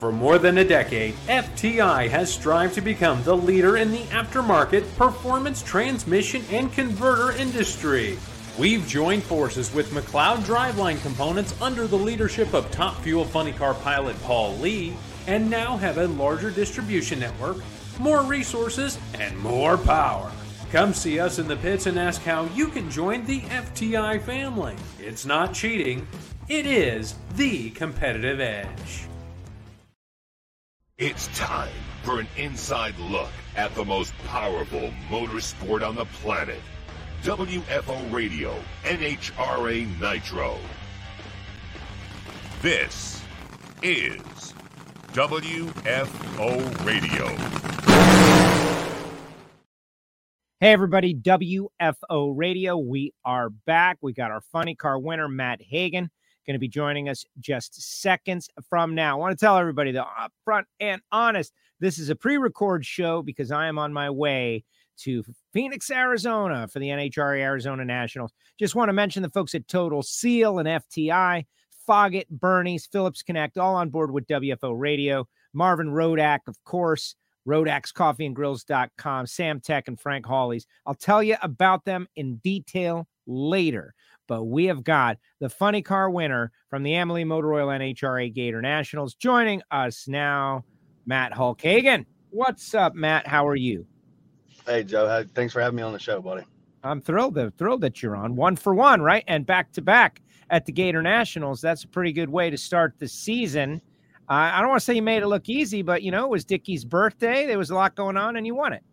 For more than a decade, FTI has strived to become the leader in the aftermarket performance transmission and converter industry. We've joined forces with McLeod Driveline Components under the leadership of Top Fuel Funny Car pilot Paul Lee, and now have a larger distribution network, more resources, and more power. Come see us in the pits and ask how you can join the FTI family. It's not cheating, it is the competitive edge. It's time for an inside look at the most powerful motorsport on the planet. WFO Radio, NHRA Nitro. This is WFO Radio. Hey, everybody, WFO Radio. We are back. We got our funny car winner, Matt Hagan going to be joining us just seconds from now. I want to tell everybody, though, upfront and honest, this is a pre record show because I am on my way to Phoenix, Arizona for the NHRA Arizona Nationals. Just want to mention the folks at Total Seal and FTI, Foggit, Bernie's, Phillips Connect, all on board with WFO Radio. Marvin Rodak, of course, RodaxCoffeeandGrills.com, Sam Tech, and Frank Hawley's. I'll tell you about them in detail later but we have got the funny car winner from the Amalie Motor Oil NHRA Gator Nationals joining us now, Matt Hulk Hagan. What's up, Matt? How are you? Hey, Joe. Thanks for having me on the show, buddy. I'm thrilled, thrilled that you're on one for one, right? And back to back at the Gator Nationals. That's a pretty good way to start the season. Uh, I don't want to say you made it look easy, but you know, it was Dickie's birthday. There was a lot going on, and you won it.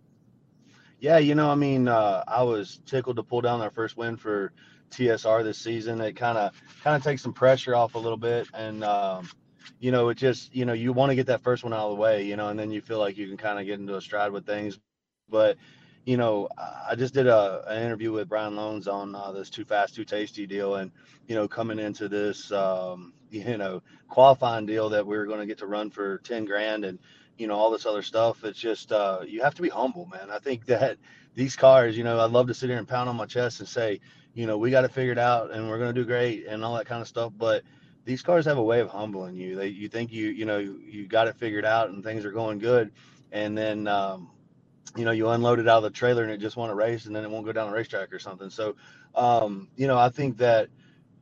Yeah, you know, I mean, uh, I was tickled to pull down our first win for TSR this season. It kind of kind of takes some pressure off a little bit, and um, you know, it just you know you want to get that first one out of the way, you know, and then you feel like you can kind of get into a stride with things. But you know, I just did a an interview with Brian Lohnes on uh, this too fast, too tasty deal, and you know, coming into this um, you know qualifying deal that we were going to get to run for ten grand and you know all this other stuff. It's just uh, you have to be humble, man. I think that these cars, you know, I'd love to sit here and pound on my chest and say, you know, we got it figured out and we're going to do great and all that kind of stuff. But these cars have a way of humbling you. They, you think you, you know, you, you got it figured out and things are going good. And then, um, you know, you unload it out of the trailer and it just want to race and then it won't go down the racetrack or something. So, um, you know, I think that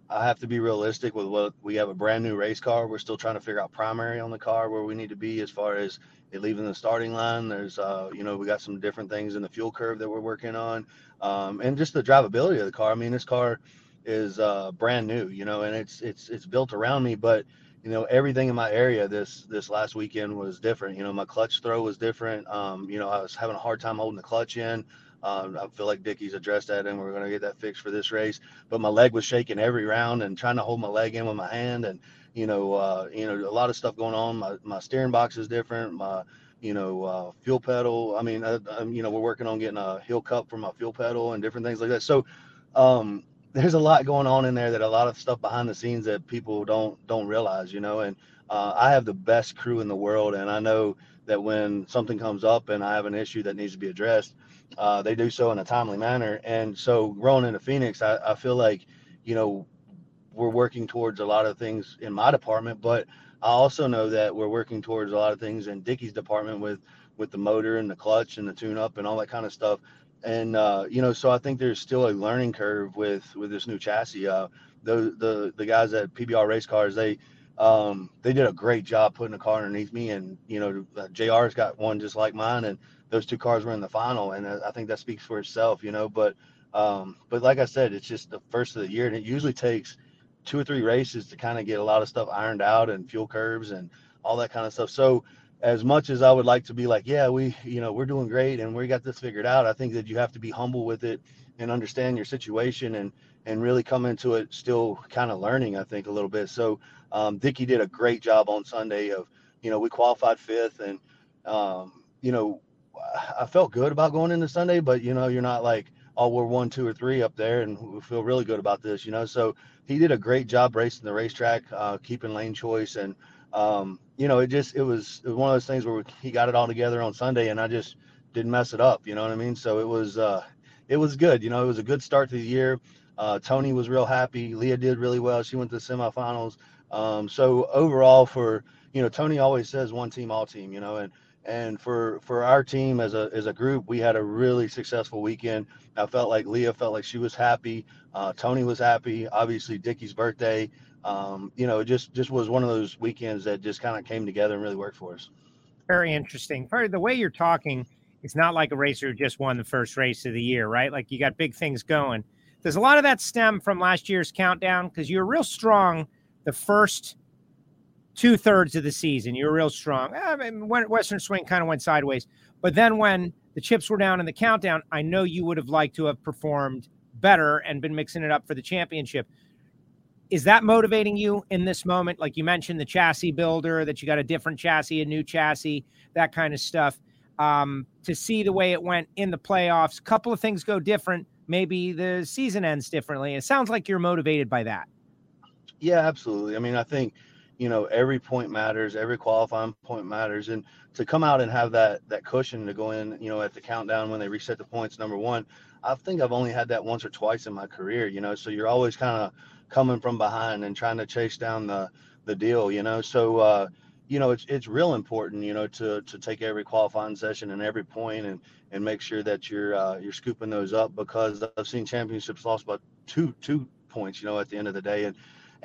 I have to be realistic with what we have a brand new race car. We're still trying to figure out primary on the car where we need to be as far as leaving the starting line. There's, uh, you know, we got some different things in the fuel curve that we're working on um, and just the drivability of the car. I mean, this car is uh, brand new, you know, and it's it's it's built around me, but you know everything in my area this this last weekend was different. You know, my clutch throw was different. Um, you know, I was having a hard time holding the clutch in. Um, I feel like Dickie's addressed that, and we're going to get that fixed for this race. But my leg was shaking every round, and trying to hold my leg in with my hand, and you know, uh, you know, a lot of stuff going on. My my steering box is different. My you know, uh, fuel pedal. I mean, I, you know, we're working on getting a heel cup for my fuel pedal and different things like that. So, um, there's a lot going on in there that a lot of stuff behind the scenes that people don't don't realize, you know. And uh, I have the best crew in the world, and I know that when something comes up and I have an issue that needs to be addressed, uh, they do so in a timely manner. And so, growing into Phoenix, I, I feel like, you know, we're working towards a lot of things in my department, but I also know that we're working towards a lot of things in Dickie's department with with the motor and the clutch and the tune up and all that kind of stuff. And uh, you know, so I think there's still a learning curve with with this new chassis. Uh, the the the guys at PBR Race Cars, they um, they did a great job putting the car underneath me, and you know, uh, JR's got one just like mine, and those two cars were in the final, and I think that speaks for itself, you know. But um, but like I said, it's just the first of the year, and it usually takes two or three races to kind of get a lot of stuff ironed out and fuel curves and all that kind of stuff. So as much as I would like to be like, yeah, we, you know, we're doing great and we got this figured out, I think that you have to be humble with it and understand your situation and and really come into it still kind of learning, I think, a little bit. So um, Dickie did a great job on Sunday of, you know, we qualified fifth and um, you know, I felt good about going into Sunday, but you know, you're not like, oh, we're one, two, or three up there, and we feel really good about this, you know. So he did a great job racing the racetrack, uh, keeping lane choice, and um, you know, it just it was, it was one of those things where he got it all together on Sunday, and I just didn't mess it up, you know what I mean? So it was uh, it was good, you know, it was a good start to the year. Uh, Tony was real happy. Leah did really well. She went to the semifinals. Um, so overall, for you know, Tony always says one team, all team, you know, and and for for our team as a as a group, we had a really successful weekend. I felt like Leah felt like she was happy. Uh, Tony was happy. Obviously, Dickie's birthday. Um, you know, it just just was one of those weekends that just kind of came together and really worked for us. Very interesting. part The way you're talking, it's not like a racer who just won the first race of the year, right? Like you got big things going. Does a lot of that stem from last year's countdown? Because you were real strong the first two thirds of the season. You were real strong. I mean, Western Swing kind of went sideways, but then when the chips were down in the countdown, I know you would have liked to have performed better and been mixing it up for the championship. Is that motivating you in this moment? Like you mentioned, the chassis builder, that you got a different chassis, a new chassis, that kind of stuff. Um, to see the way it went in the playoffs, a couple of things go different. Maybe the season ends differently. It sounds like you're motivated by that. Yeah, absolutely. I mean, I think you know every point matters every qualifying point matters. And to come out and have that that cushion to go in you know at the countdown when they reset the points number one i think i've only had that once or twice in my career you know so you're always kind of coming from behind and trying to chase down the the deal you know. So uh you know it's it's real important you know to to take every qualifying session and every point and and make sure that you're uh, you're scooping those up because I've seen championships lost by two two points you know at the end of the day. And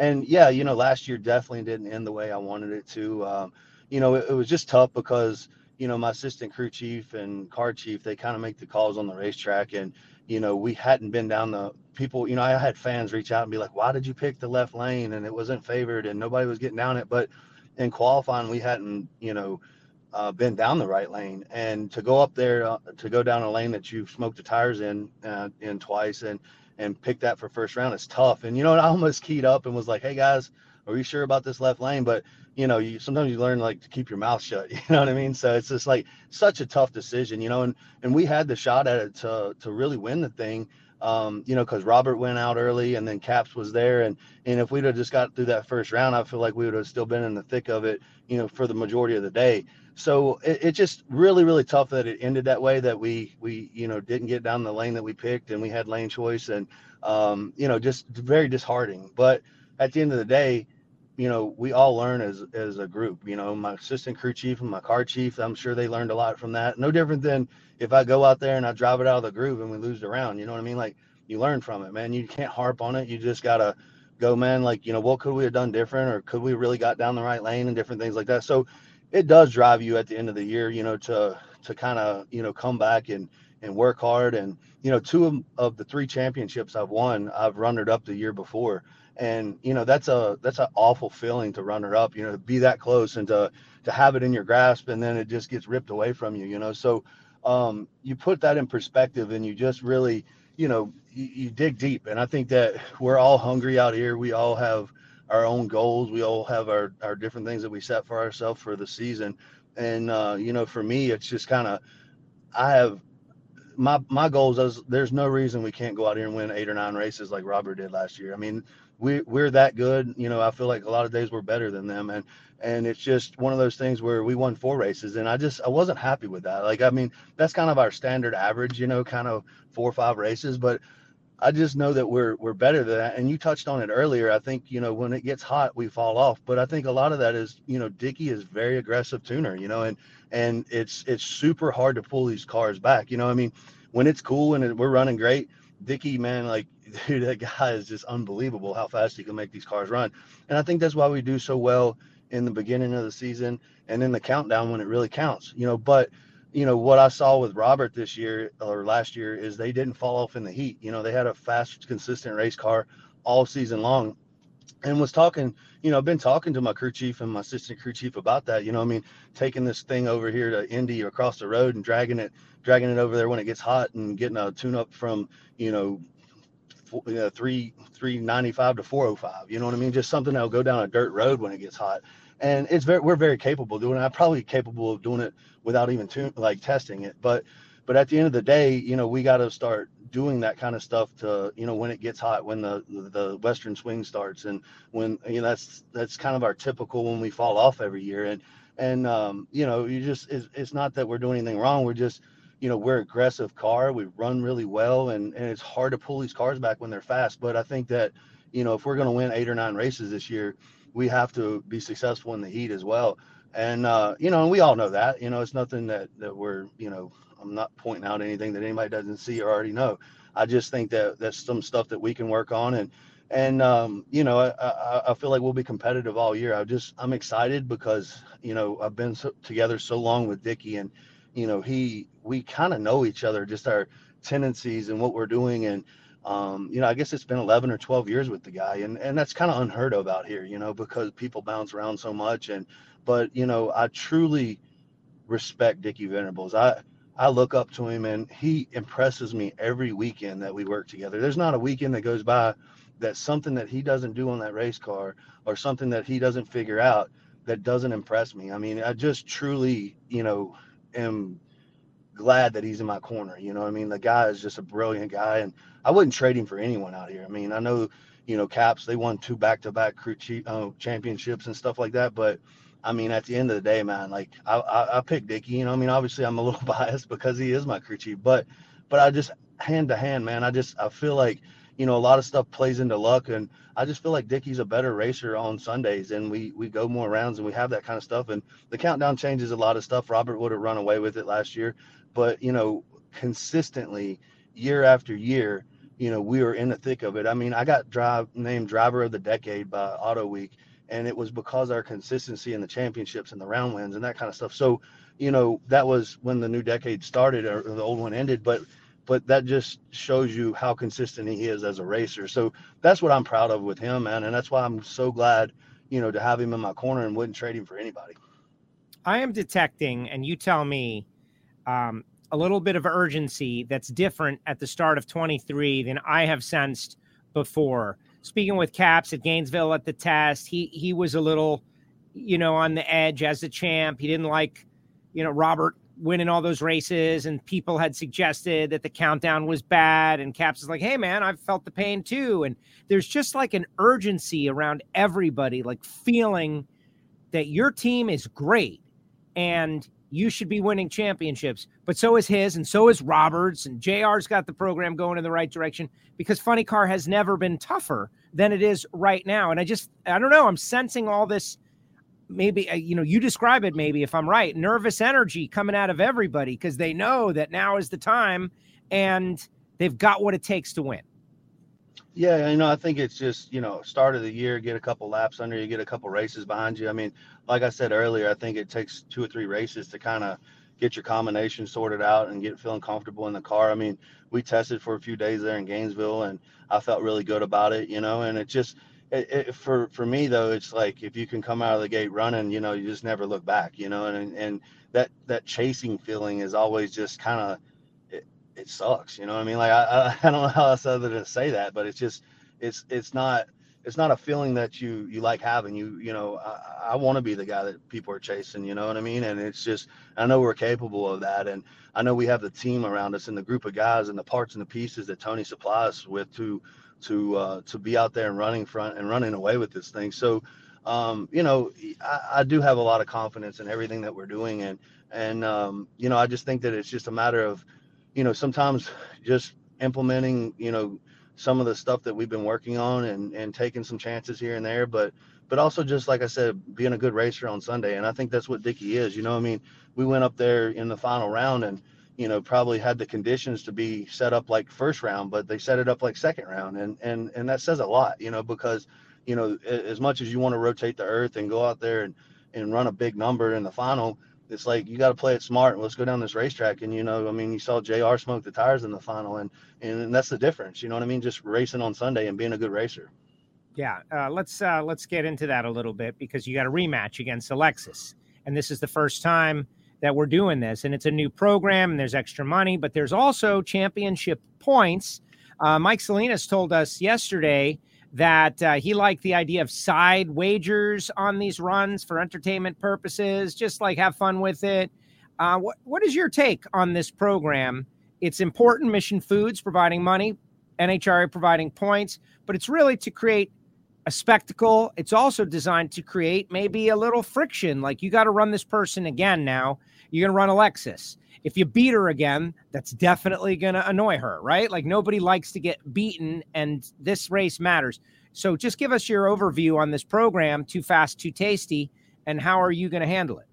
and yeah, you know, last year definitely didn't end the way I wanted it to. Um, you know, it, it, was just tough because you know my assistant crew chief and car chief they kind of make the calls on the racetrack, and you know we hadn't been down the people. You know, I had fans reach out and be like, "Why did you pick the left lane?" And it wasn't favored, and nobody was getting down it. But in qualifying, we hadn't, you know. Uh, been down the right lane and to go up there uh, to go down a lane that you've smoked the tires in uh, in twice and and pick that for first round is tough. And you know, I almost keyed up and was like, "Hey guys, are you sure about this left lane?" But you know, you sometimes you learn like to keep your mouth shut. You know what I mean? So it's just like such a tough decision, you know. And and we had the shot at it to to really win the thing. Um, you know, because Robert went out early and then Caps was there. And and if we'd have just got through that first round, I feel like we would have still been in the thick of it, you know, for the majority of the day. So it, it just really, really tough that it ended that way. That we we you know didn't get down the lane that we picked, and we had lane choice, and um, you know just very disheartening. But at the end of the day, you know we all learn as as a group. You know, my assistant crew chief and my car chief, I'm sure they learned a lot from that. No different than if I go out there and I drive it out of the groove and we lose the round. You know what I mean? Like you learn from it, man. You can't harp on it. You just gotta go, man. Like you know, what could we have done different, or could we really got down the right lane and different things like that. So it does drive you at the end of the year, you know, to to kind of you know come back and and work hard. And you know, two of, of the three championships I've won, I've runnered up the year before, and you know that's a that's an awful feeling to runner up. You know, to be that close and to to have it in your grasp, and then it just gets ripped away from you. You know, so um, you put that in perspective, and you just really you know you, you dig deep. And I think that we're all hungry out here. We all have our own goals. We all have our, our different things that we set for ourselves for the season. And, uh, you know, for me, it's just kind of, I have my, my goals is there's no reason we can't go out here and win eight or nine races like Robert did last year. I mean, we, we're that good. You know, I feel like a lot of days we're better than them. And, and it's just one of those things where we won four races and I just, I wasn't happy with that. Like, I mean, that's kind of our standard average, you know, kind of four or five races, but I just know that we're we're better than that. And you touched on it earlier. I think you know when it gets hot, we fall off. But I think a lot of that is you know Dickie is very aggressive tuner. You know, and and it's it's super hard to pull these cars back. You know, I mean, when it's cool and we're running great, Dickie man, like dude, that guy is just unbelievable how fast he can make these cars run. And I think that's why we do so well in the beginning of the season and in the countdown when it really counts. You know, but you know what I saw with Robert this year or last year is they didn't fall off in the heat. You know, they had a fast, consistent race car all season long, and was talking. You know, I've been talking to my crew chief and my assistant crew chief about that. You know, I mean, taking this thing over here to Indy across the road and dragging it, dragging it over there when it gets hot and getting a tune up from you know, know uh, three three ninety five to four oh five. You know what I mean? Just something that'll go down a dirt road when it gets hot and it's very we're very capable of doing it. I'm probably capable of doing it without even tune, like testing it. But but at the end of the day, you know, we got to start doing that kind of stuff to you know when it gets hot, when the the western swing starts, and when you know that's that's kind of our typical when we fall off every year. And and um, you know, you just it's, it's not that we're doing anything wrong. We're just you know we're aggressive car. We run really well, and and it's hard to pull these cars back when they're fast. But I think that you know if we're going to win eight or nine races this year we have to be successful in the heat as well. And uh, you know, and we all know that. You know, it's nothing that that we're you know. I'm not pointing out anything that anybody doesn't see or already know. I just think that that's some stuff that we can work on and and um, you know I, I, feel like we'll be competitive all year. I just I'm excited because you know I've been so, together so long with Dickie and you know he we kind of know each other, just our tendencies and what we're doing and um, you know I guess it's been 11 or 12 years with the guy and and that's kind of unheard of out here, you know, because people bounce around so much and but you know I truly respect Dickie Venables. I I look up to him and he impresses me every weekend that we work together. There's not a weekend that goes by that something that he doesn't do on that race car or something that he doesn't figure out that doesn't impress me. I mean, I just truly, you know, am glad that he's in my corner. You know, I mean, the guy is just a brilliant guy, and I wouldn't trade him for anyone out here. I mean, I know, you know, Caps they won two back-to-back crew uh, championships and stuff like that, but I mean, at the end of the day, man, like I, I, I pick Dickie. You know, I mean, obviously I'm a little biased because he is my crew chief, but but I just hand to hand, man. I just I feel like you know, a lot of stuff plays into luck. And I just feel like Dickie's a better racer on Sundays and we, we go more rounds and we have that kind of stuff. And the countdown changes a lot of stuff. Robert would have run away with it last year, but you know, consistently year after year, you know, we were in the thick of it. I mean, I got drive named driver of the decade by Auto Week and it was because our consistency in the championships and the round wins and that kind of stuff. So, you know, that was when the new decade started or the old one ended, but but that just shows you how consistent he is as a racer. So that's what I'm proud of with him, man. And that's why I'm so glad, you know, to have him in my corner and wouldn't trade him for anybody. I am detecting, and you tell me, um, a little bit of urgency that's different at the start of 23 than I have sensed before. Speaking with Caps at Gainesville at the test, he he was a little, you know, on the edge as a champ. He didn't like, you know, Robert winning all those races and people had suggested that the countdown was bad and caps is like hey man i've felt the pain too and there's just like an urgency around everybody like feeling that your team is great and you should be winning championships. But so is his and so is roberts and jr's got the program going in the right direction because funny car has never been tougher than it is right now. And i just i don't know i'm sensing all this maybe uh, you know you describe it maybe if i'm right nervous energy coming out of everybody because they know that now is the time and they've got what it takes to win yeah you know i think it's just you know start of the year get a couple laps under you get a couple races behind you. I mean like i said earlier i think it takes two or three races to kind of get your combination sorted out and get feeling comfortable in the car. I mean we tested for a few days there in gainesville and i felt really good about it you know and it just it, it, for for me though, it's like if you can come out of the gate running, you know, you just never look back, you know, and and that that chasing feeling is always just kind of it, sucks, you know what I mean? Like I I don't know how else other than to say that, but it's just it's it's not it's not a feeling that you you like having. You you know I, I want to be the guy that people are chasing. You know what I mean? And it's just I know we're capable of that, and I know we have the team around us and the group of guys and the parts and the pieces that Tony supplies with to to uh, to be out there and running front and running away with this thing. So, um, you know, I, I, do have a lot of confidence in everything that we're doing, and and um, you know, I just think that it's just a matter of, you know, sometimes just implementing, you know, some of the stuff that we've been working on and and taking some chances here and there, but but also just like I said, being a good racer on Sunday, and I think that's what Dickie is. You know, I mean, we went up there in the final round and you know, probably had the conditions to be set up like first round, but they set it up like second round, and and and that says a lot, you know, because you know as much as you want to rotate the earth and go out there and and run a big number in the final, it's like you got to play it smart. Let's go down this racetrack, and you know, I mean, you saw Jr. smoke the tires in the final, and and that's the difference. You know what I mean? Just racing on Sunday and being a good racer. Yeah, uh, let's uh, let's get into that a little bit because you got a rematch against Alexis, and this is the first time that we're doing this. And it's a new program and there's extra money, but there's also championship points. Uh, Mike Salinas told us yesterday that uh, he liked the idea of side wagers on these runs for entertainment purposes, just like have fun with it. Uh, what, what is your take on this program? It's important, Mission Foods providing money, NHRA providing points, but it's really to create a spectacle. It's also designed to create maybe a little friction. Like you got to run this person again now. You're going to run Alexis. If you beat her again, that's definitely going to annoy her, right? Like nobody likes to get beaten, and this race matters. So just give us your overview on this program, Too Fast, Too Tasty, and how are you going to handle it?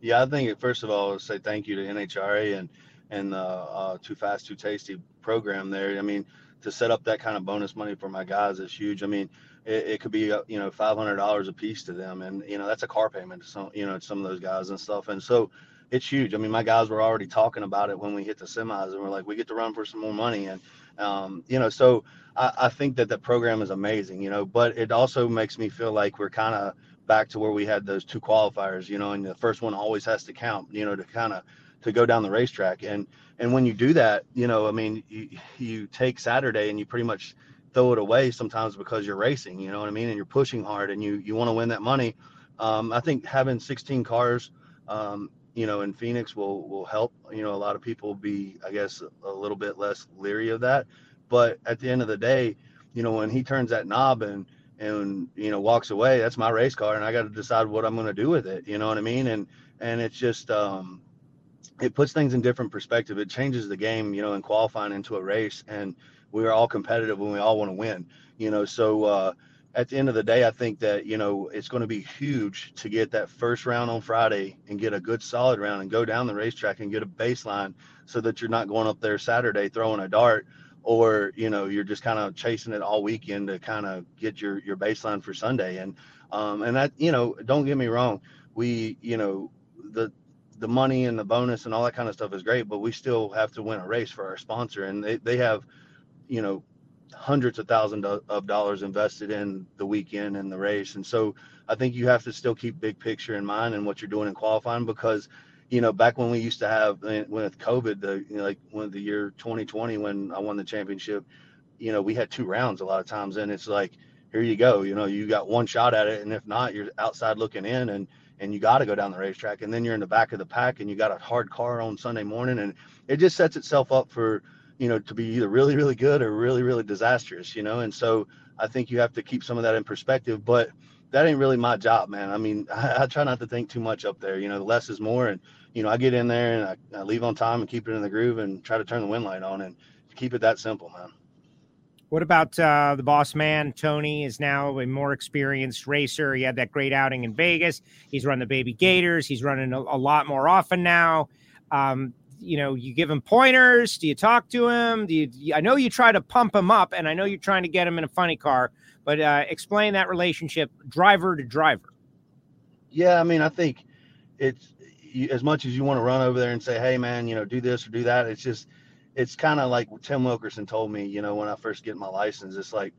Yeah, I think first of all, say thank you to NHRA and and the uh, Too Fast, Too Tasty program there. I mean, to set up that kind of bonus money for my guys is huge. I mean, it, it could be uh, you know five hundred dollars a piece to them, and you know that's a car payment to some you know some of those guys and stuff. And so it's huge. I mean, my guys were already talking about it when we hit the semis, and we're like, we get to run for some more money, and um, you know, so I, I think that the program is amazing, you know, but it also makes me feel like we're kind of back to where we had those two qualifiers, you know, and the first one always has to count, you know, to kind of to go down the racetrack. And and when you do that, you know, I mean, you, you take Saturday and you pretty much throw it away sometimes because you're racing, you know what I mean, and you're pushing hard and you you want to win that money. Um, I think having 16 cars, um, you know, in Phoenix will will help. You know, a lot of people be, I guess, a little bit less leery of that. But at the end of the day, you know, when he turns that knob and and you know walks away, that's my race car, and I got to decide what I'm going to do with it. You know what I mean? And and it's just um, it puts things in different perspective. It changes the game, you know, in qualifying into a race, and we are all competitive and we all want to win. You know, so uh, at the end of the day, I think that you know it's going to be huge to get that first round on Friday and get a good solid round and go down the racetrack and get a baseline so that you're not going up there Saturday throwing a dart or you know you're just kind of chasing it all weekend to kind of get your your baseline for Sunday and um and that you know don't get me wrong we you know the the money and the bonus and all that kind of stuff is great but we still have to win a race for our sponsor. And they, they have you know hundreds of thousands of dollars invested in the weekend and the race. And so i think you have to still keep big picture in mind and what you're doing in qualifying because you know, back when we used to have uh, with COVID, the you know, like when the year 2020 when I won the championship, you know, we had two rounds a lot of times, and it's like, here you go, you know, you got one shot at it, and if not, you're outside looking in, and and you got to go down the racetrack, and then you're in the back of the pack, and you got a hard car on Sunday morning, and it just sets itself up for you know to be either really really good or really really disastrous, you know, and so I think you have to keep some of that in perspective, but that ain't really my job, man. I mean, I, I, try not to think too much up there. You know, less is more, and you know, I get in there and I, I, leave on time and keep it in the groove and try to turn the wind light on and keep it that simple, man. What about uh, the boss man? Tony is now a more experienced racer. He had that great outing in Vegas. He's run the Baby Gators. He's running a, a lot more often now. Um, you know, you give him pointers. Do you talk to him? Do you? I know you try to pump him up, and I know you're trying to get him in a funny car. But uh, explain that relationship, driver to driver. Yeah, I mean, I think it's as much as you want to run over there and say, "Hey, man, you know, do this or do that," it's just it's kind of like Tim Wilkerson told me, you know, when I first get my license. It's like,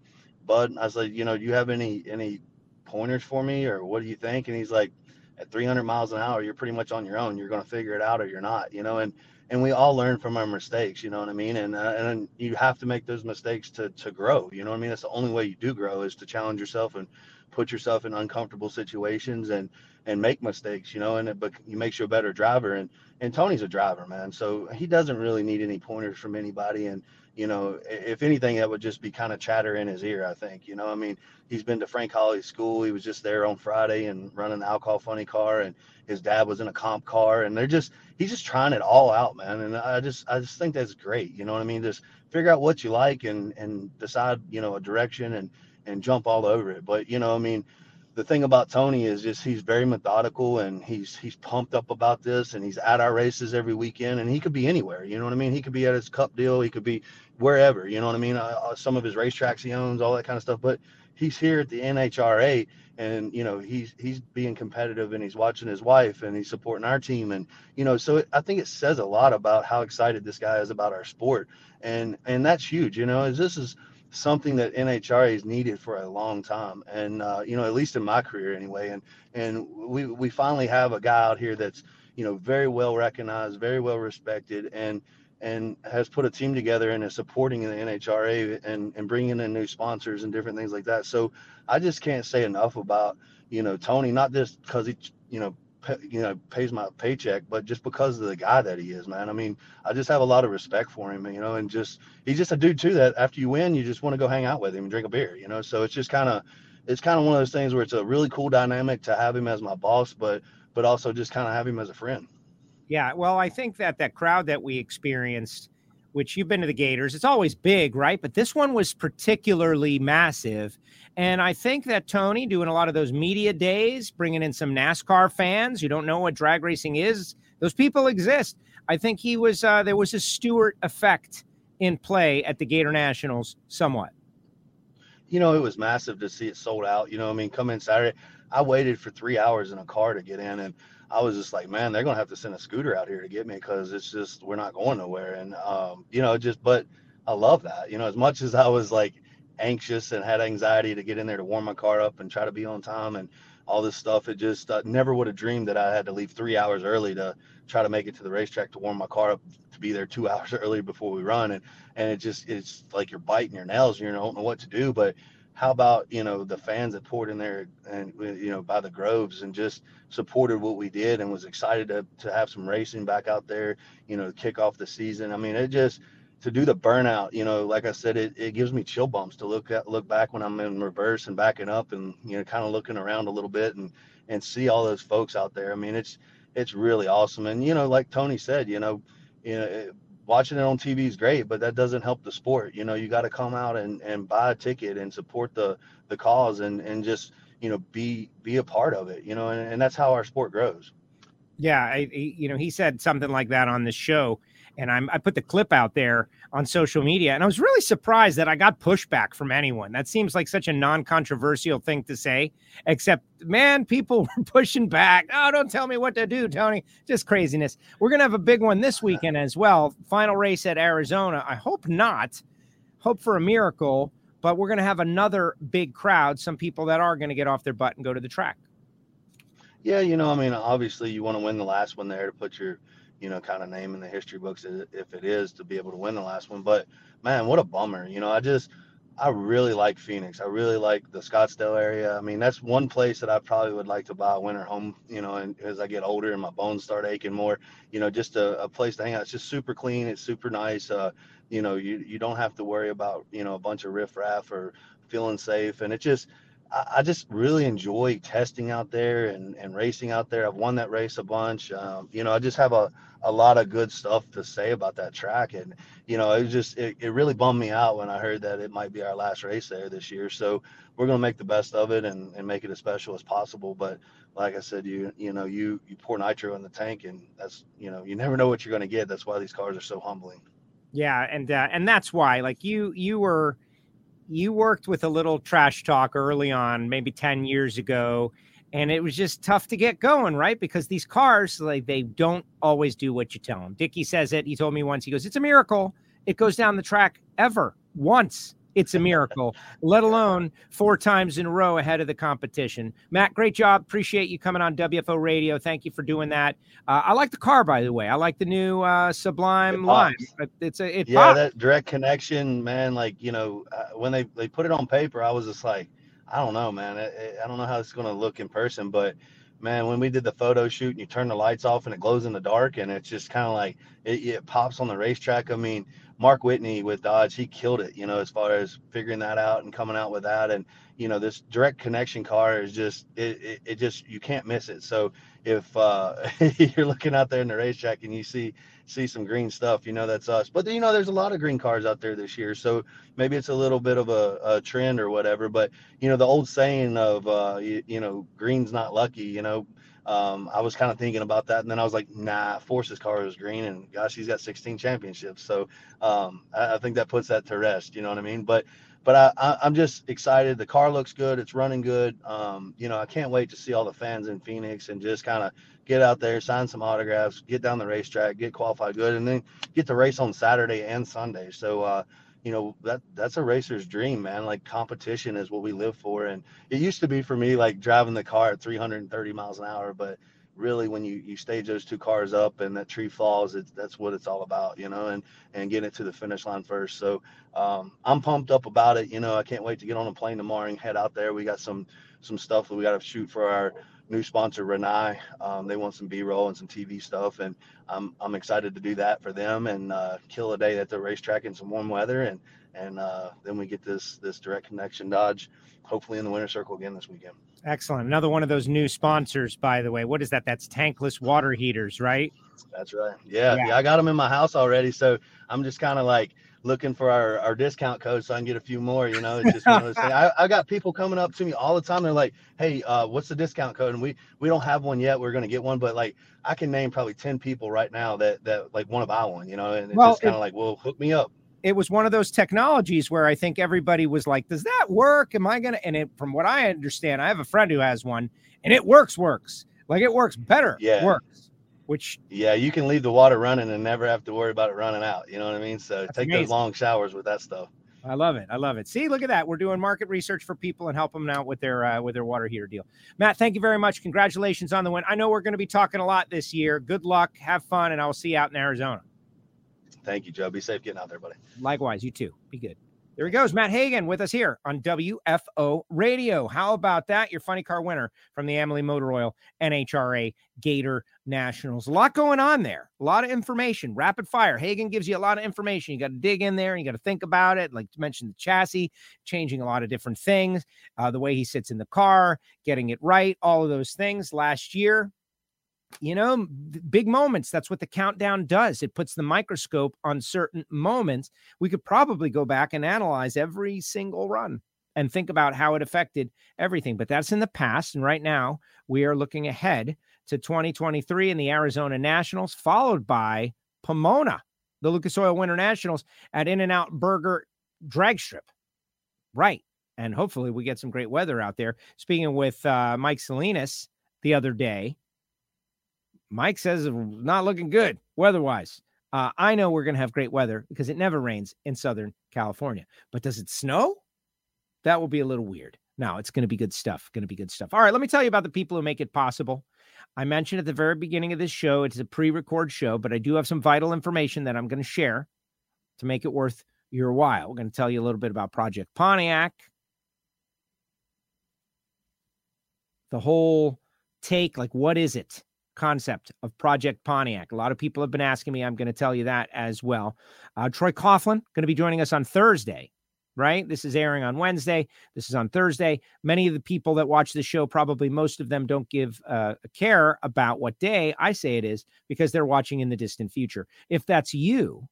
Bud, I was like, you know, do you have any any pointers for me, or what do you think? And he's like, at 300 miles an hour, you're pretty much on your own. You're going to figure it out, or you're not, you know. And and we all learn from our mistakes, you know what I mean? And uh, and you have to make those mistakes to to grow, you know what I mean? That's the only way you do grow is to challenge yourself and put yourself in uncomfortable situations and and make mistakes, you know, and it but you makes you a better driver. And and Tony's a driver, man, so he doesn't really need any pointers from anybody. And you know, if anything, that would just be kind of chatter in his ear. I think, you know, I mean, he's been to Frank Hawley's school. He was just there on Friday and running the alcohol funny car, and his dad was in a comp car, and they're just he's just trying it all out, man. And I just I just think that's great. You know what I mean? Just figure out what you like and and decide, you know, a direction and and jump all over it. But you know, I mean, the thing about Tony is just he's very methodical and he's he's pumped up about this and he's at our races every weekend and he could be anywhere. You know what I mean? He could be at his cup deal. He could be wherever. You know what I mean? Uh, uh some of his racetracks he owns, all that kind of stuff. But he's here at the NHRA and you know he's he's being competitive and he's watching his wife and he's supporting our team and you know so it, I think it says a lot about how excited this guy is about our sport and and that's huge. You know, is this is something that NHRA has needed for a long time, and uh, you know, at least in my career anyway. And and we we finally have a guy out here that's you know very well recognized, very well respected, and and has put a team together and is supporting the NHRA and and bringing in new sponsors and different things like that. So I just can't say enough about you know Tony, not just because he you know you know pays my paycheck, but just because of the guy that he is, man. I mean, I just have a lot of respect for him, you know, and just he's just a dude too that after you win, you just want to go hang out with him and drink a beer, you know. So it's just kind of it's kind of one of those things where it's a really cool dynamic to have him as my boss, but but also just kind of have him as a friend. Yeah, well, I think that that crowd that we experienced which you've been to the Gators. It's always big, right? But this one was particularly massive. And I think that Tony doing a lot of those media days, bringing in some NASCAR fans who don't know what drag racing is, those people exist. I think he was uh, there was a Stewart effect in play at the Gator Nationals somewhat. You know, it was massive to see it sold out. You know, I mean, come in Saturday, I waited for three hours in a car to get in, and I was just like, man, they're gonna have to send a scooter out here to get me because it's just we're not going nowhere. And um, you know, just but I love that. You know, as much as I was like anxious and had anxiety to get in there to warm my car up and try to be on time and all this stuff, it just uh, never would have dreamed that I had to leave three hours early to try to make it to the racetrack to warm my car up to be there two hours early before we run. And and it just it's like you're biting your nails and you don't know what to do, but how about you know the fans that poured in there and uh, you know by the groves and just supported what we did and was excited to, to have some racing back out there you know kick off the season. I mean it just to do the burnout you know like i said it, it gives me chill bumps to look at look back when i'm in reverse and backing up and you know kind of looking around a little bit and and see all those folks out there. I mean it's it's really awesome. And you know like tony said you know you know watching it on TV is great, but that doesn't help the sport. You know, you got to come out and, and buy a ticket and support the the cause and and just you know be be a part of it. You know, and, and that's how our sport grows. Yeah, I, you know, he said something like that on the show and I'm, I put the clip out there on social media, and I was really surprised that I got pushback from anyone. That seems like such a non-controversial thing to say, except man, people were pushing back. Oh, don't tell me what to do, Tony. Just craziness. We're gonna have a big one this weekend as well. Final race at Arizona. I hope not. Hope for a miracle, but we're gonna have another big crowd. Some people that are gonna get off their butt and go to the track. Yeah, you know, I mean, obviously you want to win the last one there to put your you know, kind of name in the history books if it is to be able to win the last one. But man, what a bummer. You know, I just, I really like Phoenix. I really like the Scottsdale area. I mean, that's one place that I probably would like to buy a winter home, you know, and as I get older and my bones start aching more, you know, just a, a place to hang out. It's just super clean. It's super nice. Uh, you know, you, you don't have to worry about, you know, a bunch of riffraff or feeling safe. And it just, I, just really enjoy testing out there and, and racing out there. I've won that race a bunch. Um, you know, I just have a, a lot of good stuff to say about that track. And, you know, it just, it, it really bummed me out when I heard that it might be our last race there this year. So we're going to make the best of it and, and make it as special as possible. But like I said, you, you know, you, you pour nitro in the tank and that's, you know, you never know what you're going to get. That's why these cars are so humbling. Yeah. And, uh, and that's why, like you, you were, you worked with a little trash talk early on, maybe 10 years ago, and it was just tough to get going, right? Because these cars, like they don't always do what you tell them. Dickie says it. He told me once, he goes, It's a miracle. It goes down the track ever once it's a miracle, let alone four times in a row ahead of the competition. Matt, great job. Appreciate you coming on WFO Radio. Thank you for doing that. Uh, I like the car, by the way. I like the new uh, Sublime line. It's a it yeah, pops. that direct connection, man. Like you know, uh, when they they put it on paper, I was just like, I don't know, man. I, I don't know how it's going to look in person, but man, when we did the photo shoot and you turn the lights off and it glows in the dark and it's just kind of like it, it, pops on the racetrack. I mean, Mark Whitney with Dodge, he killed it, you know, as far as figuring that out and coming out with that. And, you know, this direct connection car is just, it, it, it just, you can't miss it. So if uh, you're looking out there in the racetrack and you see, see some green stuff, you know, that's us. But, you know, there's a lot of green cars out there this year. So maybe it's a little bit of a, a trend or whatever. But, you know, the old saying of, uh, you, you know, green's not lucky, you know, um, I was kind of thinking about that, and then I was like, nah, Force's car is green, and gosh, he's got 16 championships. So um, I, I, think that puts that to rest. You know what I mean? But but I, am just excited. The car looks good. It's running good. Um, you know, I can't wait to see all the fans in Phoenix and just kind of get out there, sign some autographs, get down the racetrack, get qualified good, and then get to race on Saturday and Sunday. So uh, you know that that's a racer's dream man. Like competition is what we live for. And it used to be for me like driving the car at 330 miles an hour. But really when you you stage those two cars up and that tree falls it's that's what it's all about you know and and getting it to the finish line first. So um, i'm pumped up about it. You know i can't wait to get on a plane tomorrow and head out there. We got some some stuff that we got to shoot for our new sponsor Rinnai. Um, they want some B-roll and some TV stuff, and I'm I'm excited to do that for them and uh, kill a day at the racetrack in some warm weather, and and uh, then we get this this direct connection Dodge, hopefully in the winter circle again this weekend. Excellent. Another one of those new sponsors, by the way. What is that? That's tankless water heaters, right? That's right. Yeah, Yeah. yeah, I got them in my house already, so I'm just kind of like looking for our, our discount code so I can get a few more. You know, it's just one of those things. I, I got people coming up to me all the time. They're like, "Hey, uh, what's the discount code?" And we we don't have one yet. We're gonna get one, but like I can name probably ten people right now that that like want to buy one. You know, and it's Well, just kind of like, well, hook me up. It was one of those technologies where I think everybody was like, "Does that work? Am I gonna?" And it, from what I understand, I have a friend who has one, and it works. Works like it works better. Yeah. works. Which Yeah, you can leave the water running and never have to worry about it running out. You know what I mean? So take amazing. those long showers with that stuff. I love it. I love it. See, look at that. We're doing market research for people and helping them out with their uh, with their water heater deal. Matt, thank you very much. Congratulations on the win. I know we're going to be talking a lot this year. Good luck. Have fun, and I'll see you out in Arizona. Thank you, Joe. Be safe getting out there, buddy. Likewise, you too. Be good. There he goes, Matt Hagan with us here on WFO Radio. How about that? Your funny car winner from the Amalie Motor Oil NHRA Gator Nationals. A lot going on there. A lot of information. Rapid fire. Hagan gives you a lot of information. You got to dig in there and you got to think about it. Like to mention the chassis, changing a lot of different things, uh, the way he sits in the car, getting it right, all of those things. Last year, you know, big moments. That's what the countdown does. It puts the microscope on certain moments. We could probably go back and analyze every single run and think about how it affected everything. But that's in the past. And right now, we are looking ahead to 2023 in the Arizona Nationals, followed by Pomona, the Lucas Oil Winter Nationals at In N Out Burger Drag Strip. Right. And hopefully, we get some great weather out there. Speaking with uh, Mike Salinas the other day, Mike says it's not looking good weather-wise. Uh, I know we're going to have great weather because it never rains in Southern California. But does it snow? That will be a little weird. Now it's going to be good stuff. Going to be good stuff. All right, let me tell you about the people who make it possible. I mentioned at the very beginning of this show, it's a pre-record show, but I do have some vital information that I'm going to share to make it worth your while. We're going to tell you a little bit about Project Pontiac, the whole take, like what is it? Concept of Project Pontiac. A lot of people have been asking me. I'm going to tell you that as well. Uh, Troy Coughlin going to be joining us on Thursday, right? This is airing on Wednesday. This is on Thursday. Many of the people that watch the show, probably most of them, don't give uh, a care about what day I say it is because they're watching in the distant future. If that's you,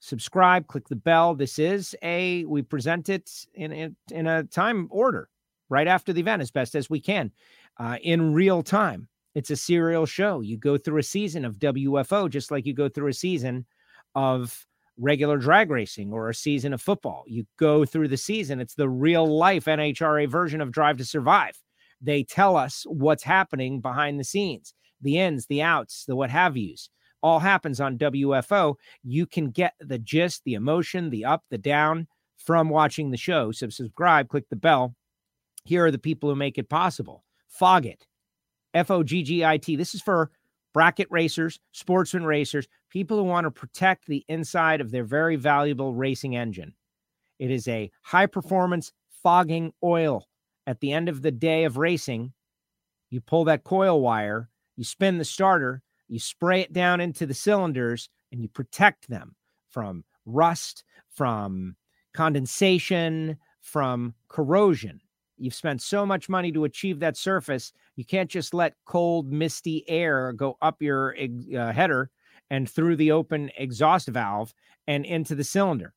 subscribe, click the bell. This is a we present it in in, in a time order right after the event as best as we can uh, in real time. It's a serial show. You go through a season of WFO just like you go through a season of regular drag racing or a season of football. You go through the season. It's the real life NHRA version of Drive to Survive. They tell us what's happening behind the scenes, the ins, the outs, the what have yous. All happens on WFO. You can get the gist, the emotion, the up, the down from watching the show. So subscribe, click the bell. Here are the people who make it possible. Foggit, F O G G I T. This is for bracket racers, sportsman racers, people who want to protect the inside of their very valuable racing engine. It is a high performance fogging oil. At the end of the day of racing, you pull that coil wire, you spin the starter, you spray it down into the cylinders, and you protect them from rust, from condensation, from corrosion. You've spent so much money to achieve that surface. You can't just let cold, misty air go up your uh, header and through the open exhaust valve and into the cylinder.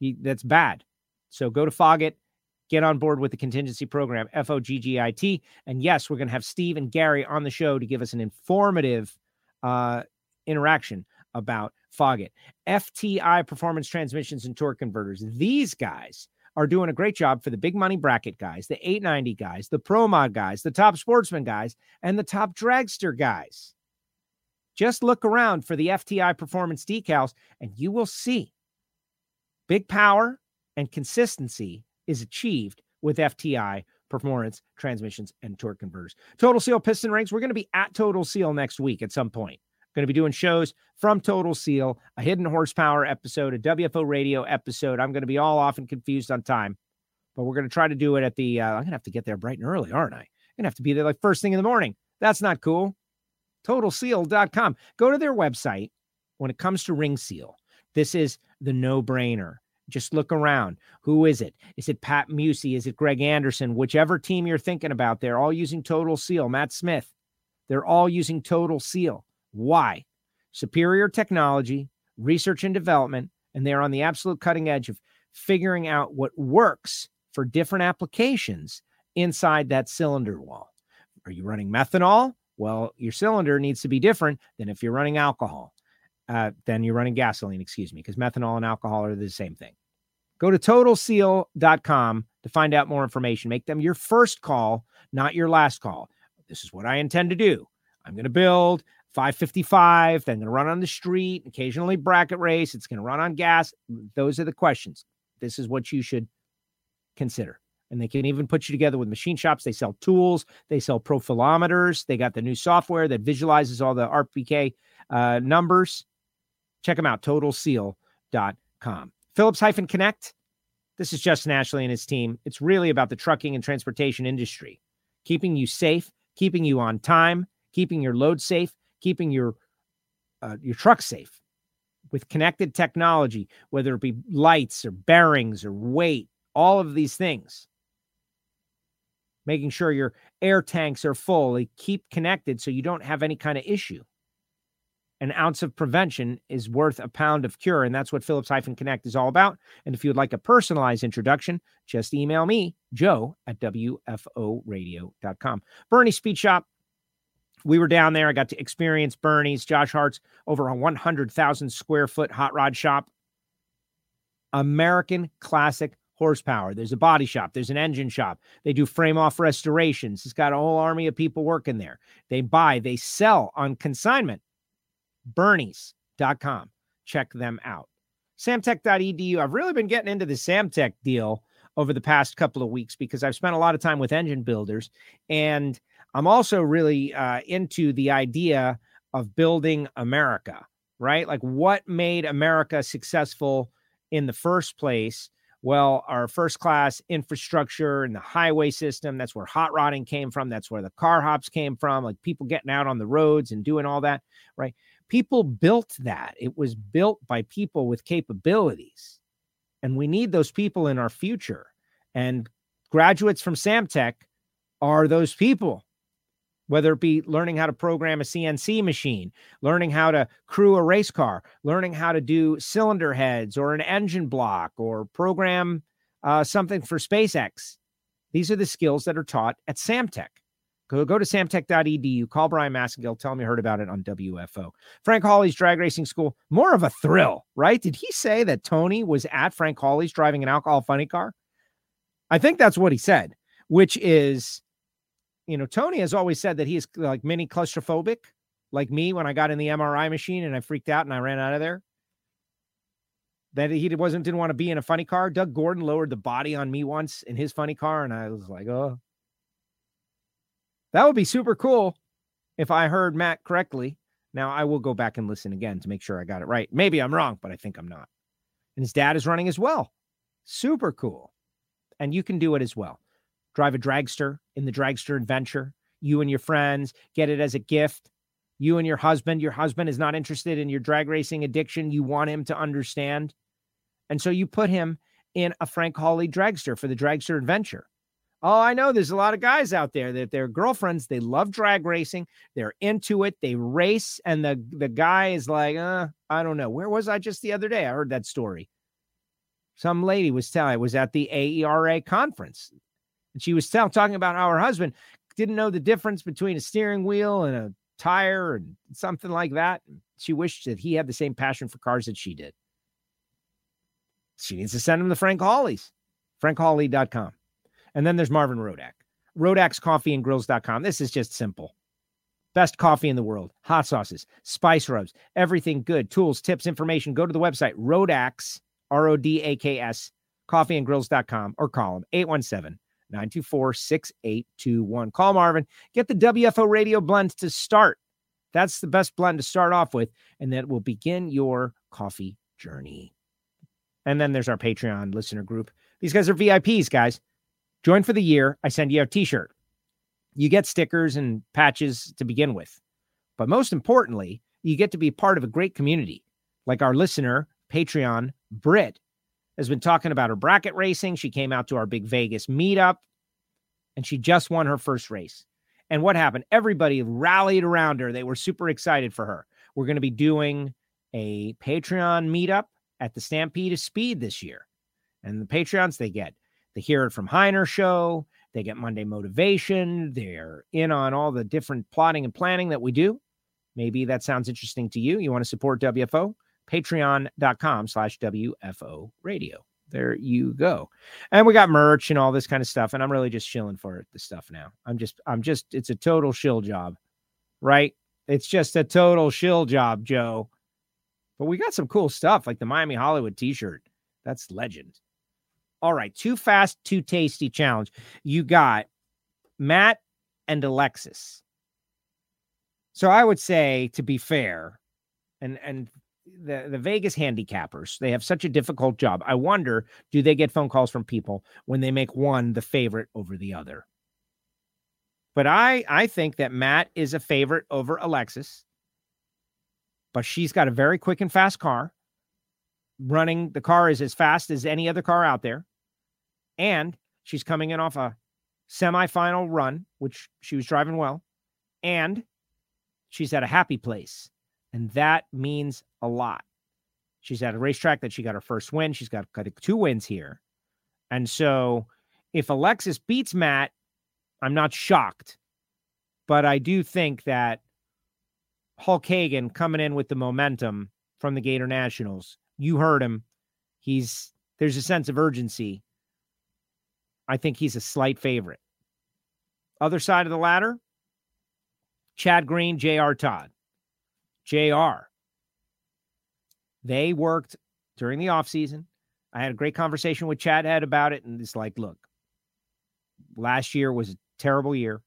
You, that's bad. So go to Foggit, get on board with the contingency program, F O G G I T. And yes, we're going to have Steve and Gary on the show to give us an informative uh, interaction about Foggit. FTI Performance Transmissions and Torque Converters. These guys are doing a great job for the big money bracket guys, the 890 guys, the pro mod guys, the top sportsman guys, and the top dragster guys. Just look around for the FTI performance decals and you will see big power and consistency is achieved with FTI performance transmissions and torque converters. Total Seal piston rings. We're going to be at Total Seal next week at some point. Going to be doing shows from Total Seal, a hidden horsepower episode, a WFO radio episode. I'm going to be all off and confused on time, but we're going to try to do it at the. Uh, I'm going to have to get there bright and early, aren't I? I'm going to have to be there like first thing in the morning. That's not cool. TotalSeal.com. Go to their website when it comes to Ring Seal. This is the no brainer. Just look around. Who is it? Is it Pat Musi? Is it Greg Anderson? Whichever team you're thinking about, they're all using Total Seal. Matt Smith, they're all using Total Seal. Why? Superior technology, research and development, and they're on the absolute cutting edge of figuring out what works for different applications inside that cylinder wall. Are you running methanol? Well, your cylinder needs to be different than if you're running alcohol uh, then you're running gasoline, excuse me, because methanol and alcohol are the same thing. Go to totalseal.com to find out more information. Make them your first call, not your last call. This is what I intend to do. I'm going to build 555, then going to run on the street, occasionally bracket race. It's going to run on gas. Those are the questions. This is what you should consider. And they can even put you together with machine shops. They sell tools, they sell profilometers. They got the new software that visualizes all the RPK uh, numbers. Check them out, totalseal.com. Phillips hyphen Connect. This is Justin Ashley and his team. It's really about the trucking and transportation industry, keeping you safe, keeping you on time, keeping your load safe, keeping your uh, your truck safe with connected technology, whether it be lights or bearings or weight, all of these things. Making sure your air tanks are full, they keep connected so you don't have any kind of issue an ounce of prevention is worth a pound of cure. And that's what Phillips Hyphen Connect is all about. And if you'd like a personalized introduction, just email me, joe at WFOradio.com. Bernie Speed Shop. We were down there. I got to experience Bernie's, Josh Hart's over a 100,000 square foot hot rod shop. American classic horsepower. There's a body shop, there's an engine shop. They do frame off restorations. It's got a whole army of people working there. They buy, they sell on consignment bernies.com. Check them out. Samtech.edu. I've really been getting into the Samtech deal over the past couple of weeks because I've spent a lot of time with engine builders. And I'm also really uh, into the idea of building America, right? Like what made America successful in the first place? Well, our first class infrastructure and the highway system, that's where hot rodding came from. That's where the car hops came from, like people getting out on the roads and doing all that, right? people built that. It was built by people with capabilities. And we need those people in our future. And graduates from Samtech are those people, whether it be learning how to program a CNC machine, learning how to crew a race car, learning how to do cylinder heads or an engine block or program uh, something for SpaceX. These are the skills that are taught at Samtech. Go, go to samtech.edu, call Brian Massengill, tell him you heard about it on WFO. Frank Hawley's drag racing school, more of a thrill, right? Did he say that Tony was at Frank Hawley's driving an alcohol funny car? I think that's what he said, which is, you know, Tony has always said that he is like mini claustrophobic, like me when I got in the MRI machine and I freaked out and I ran out of there. That he wasn't didn't want to be in a funny car. Doug Gordon lowered the body on me once in his funny car, and I was like, oh, that would be super cool if I heard Matt correctly. Now I will go back and listen again to make sure I got it right. Maybe I'm wrong, but I think I'm not. And his dad is running as well. Super cool. And you can do it as well. Drive a dragster in the dragster adventure. You and your friends get it as a gift. You and your husband, your husband is not interested in your drag racing addiction. You want him to understand. And so you put him in a Frank Hawley dragster for the dragster adventure. Oh, I know there's a lot of guys out there that their girlfriends, they love drag racing. They're into it. They race. And the, the guy is like, uh, I don't know. Where was I just the other day? I heard that story. Some lady was telling, I was at the AERA conference. And she was tell, talking about how her husband didn't know the difference between a steering wheel and a tire and something like that. She wished that he had the same passion for cars that she did. She needs to send him to Frank Hawley's, frankhawley.com. And then there's Marvin Rodak. Rodak'sCoffeeandGrills.com. This is just simple. Best coffee in the world, hot sauces, spice rubs, everything good, tools, tips, information. Go to the website, Rodak's, R O D A K S, coffeeandgrills.com or call them 817 924 6821. Call Marvin. Get the WFO radio blend to start. That's the best blend to start off with, and that will begin your coffee journey. And then there's our Patreon listener group. These guys are VIPs, guys. Join for the year. I send you a t shirt. You get stickers and patches to begin with. But most importantly, you get to be part of a great community like our listener, Patreon, Brit. Has been talking about her bracket racing. She came out to our big Vegas meetup and she just won her first race. And what happened? Everybody rallied around her. They were super excited for her. We're going to be doing a Patreon meetup at the Stampede of Speed this year. And the Patreons, they get the Hear It From Heiner show. They get Monday Motivation. They're in on all the different plotting and planning that we do. Maybe that sounds interesting to you. You want to support WFO? Patreon.com slash WFO radio. There you go. And we got merch and all this kind of stuff. And I'm really just chilling for the stuff now. I'm just, I'm just, it's a total shill job, right? It's just a total shill job, Joe. But we got some cool stuff like the Miami Hollywood t shirt. That's legend. All right. Too fast, too tasty challenge. You got Matt and Alexis. So I would say, to be fair, and and the, the Vegas handicappers, they have such a difficult job. I wonder, do they get phone calls from people when they make one the favorite over the other? But I I think that Matt is a favorite over Alexis. But she's got a very quick and fast car. Running the car is as fast as any other car out there. And she's coming in off a semifinal run, which she was driving well. And she's at a happy place. And that means a lot. She's at a racetrack that she got her first win. She's got, got two wins here. And so if Alexis beats Matt, I'm not shocked. But I do think that Hulk Hagan coming in with the momentum from the Gator Nationals, you heard him. He's there's a sense of urgency. I think he's a slight favorite. Other side of the ladder, Chad Green, J.R. Todd. JR. They worked during the offseason. I had a great conversation with Chad Head about it, and it's like, look, last year was a terrible year,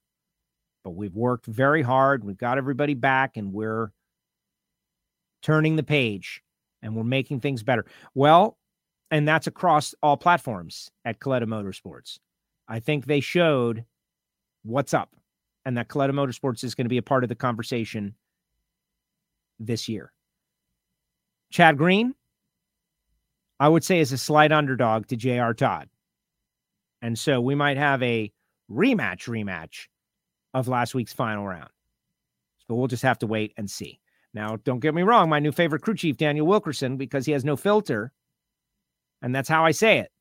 but we've worked very hard. We've got everybody back, and we're turning the page and we're making things better. Well, and that's across all platforms at Kalitta Motorsports. I think they showed what's up and that Kalitta Motorsports is going to be a part of the conversation this year. Chad Green, I would say, is a slight underdog to J.R. Todd. And so we might have a rematch, rematch of last week's final round. So we'll just have to wait and see. Now, don't get me wrong, my new favorite crew chief, Daniel Wilkerson, because he has no filter. And that's how I say it.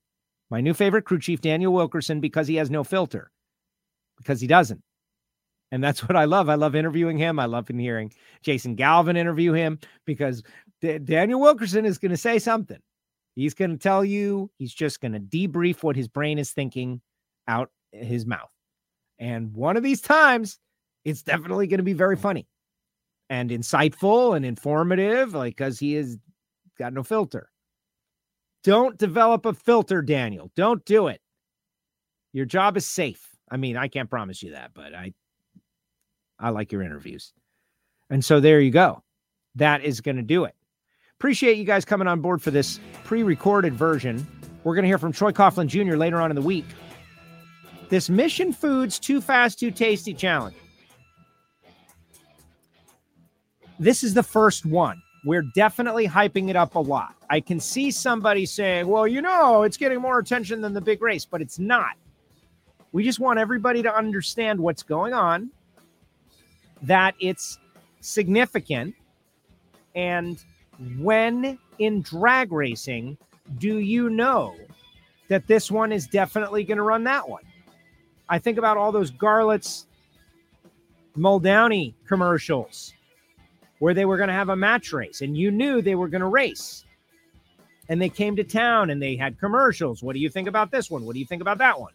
My new favorite crew chief, Daniel Wilkerson, because he has no filter, because he doesn't. And that's what I love. I love interviewing him. I love hearing Jason Galvin interview him because D- Daniel Wilkerson is going to say something. He's going to tell you, he's just going to debrief what his brain is thinking out his mouth. And one of these times, it's definitely going to be very funny and insightful and informative, like because he has got no filter. Don't develop a filter, Daniel. Don't do it. Your job is safe. I mean, I can't promise you that, but I I like your interviews. And so there you go. That is going to do it. Appreciate you guys coming on board for this pre recorded version. We're going to hear from Troy Coughlin Jr. later on in the week. This Mission Foods Too Fast, Too Tasty challenge. This is the first one. We're definitely hyping it up a lot. I can see somebody saying, well, you know, it's getting more attention than the big race, but it's not. We just want everybody to understand what's going on that it's significant. And when in drag racing, do you know that this one is definitely going to run that one? I think about all those Garlits Muldowney commercials where they were going to have a match race and you knew they were going to race. And they came to town and they had commercials. What do you think about this one? What do you think about that one?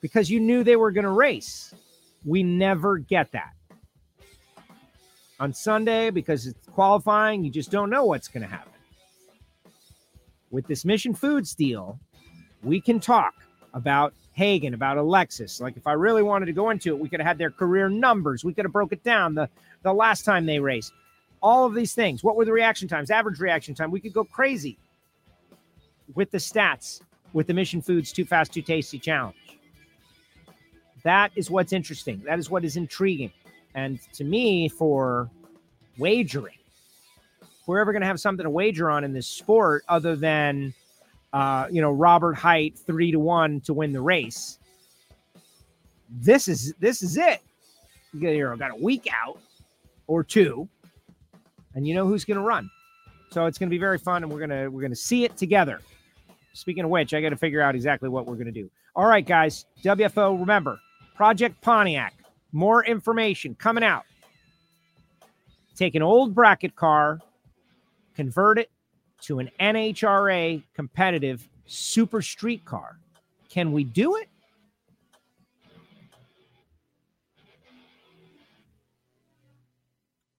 Because you knew they were going to race. We never get that. On Sunday, because it's qualifying, you just don't know what's going to happen. With this Mission Foods deal, we can talk about Hagan, about Alexis. Like if I really wanted to go into it, we could have had their career numbers. We could have broke it down the, the last time they raced. All of these things. What were the reaction times? Average reaction time. We could go crazy with the stats with the Mission Foods Too Fast, Too Tasty Challenge. That is what's interesting. That is what is intriguing. And to me, for wagering, if we're ever going to have something to wager on in this sport other than, uh, you know, Robert Hight three to one to win the race, this is this is it. You got, got a week out or two, and you know who's going to run. So it's going to be very fun, and we're gonna we're gonna see it together. Speaking of which, I got to figure out exactly what we're going to do. All right, guys. WFO, remember Project Pontiac. More information coming out. Take an old bracket car, convert it to an NHRA competitive super street car. Can we do it?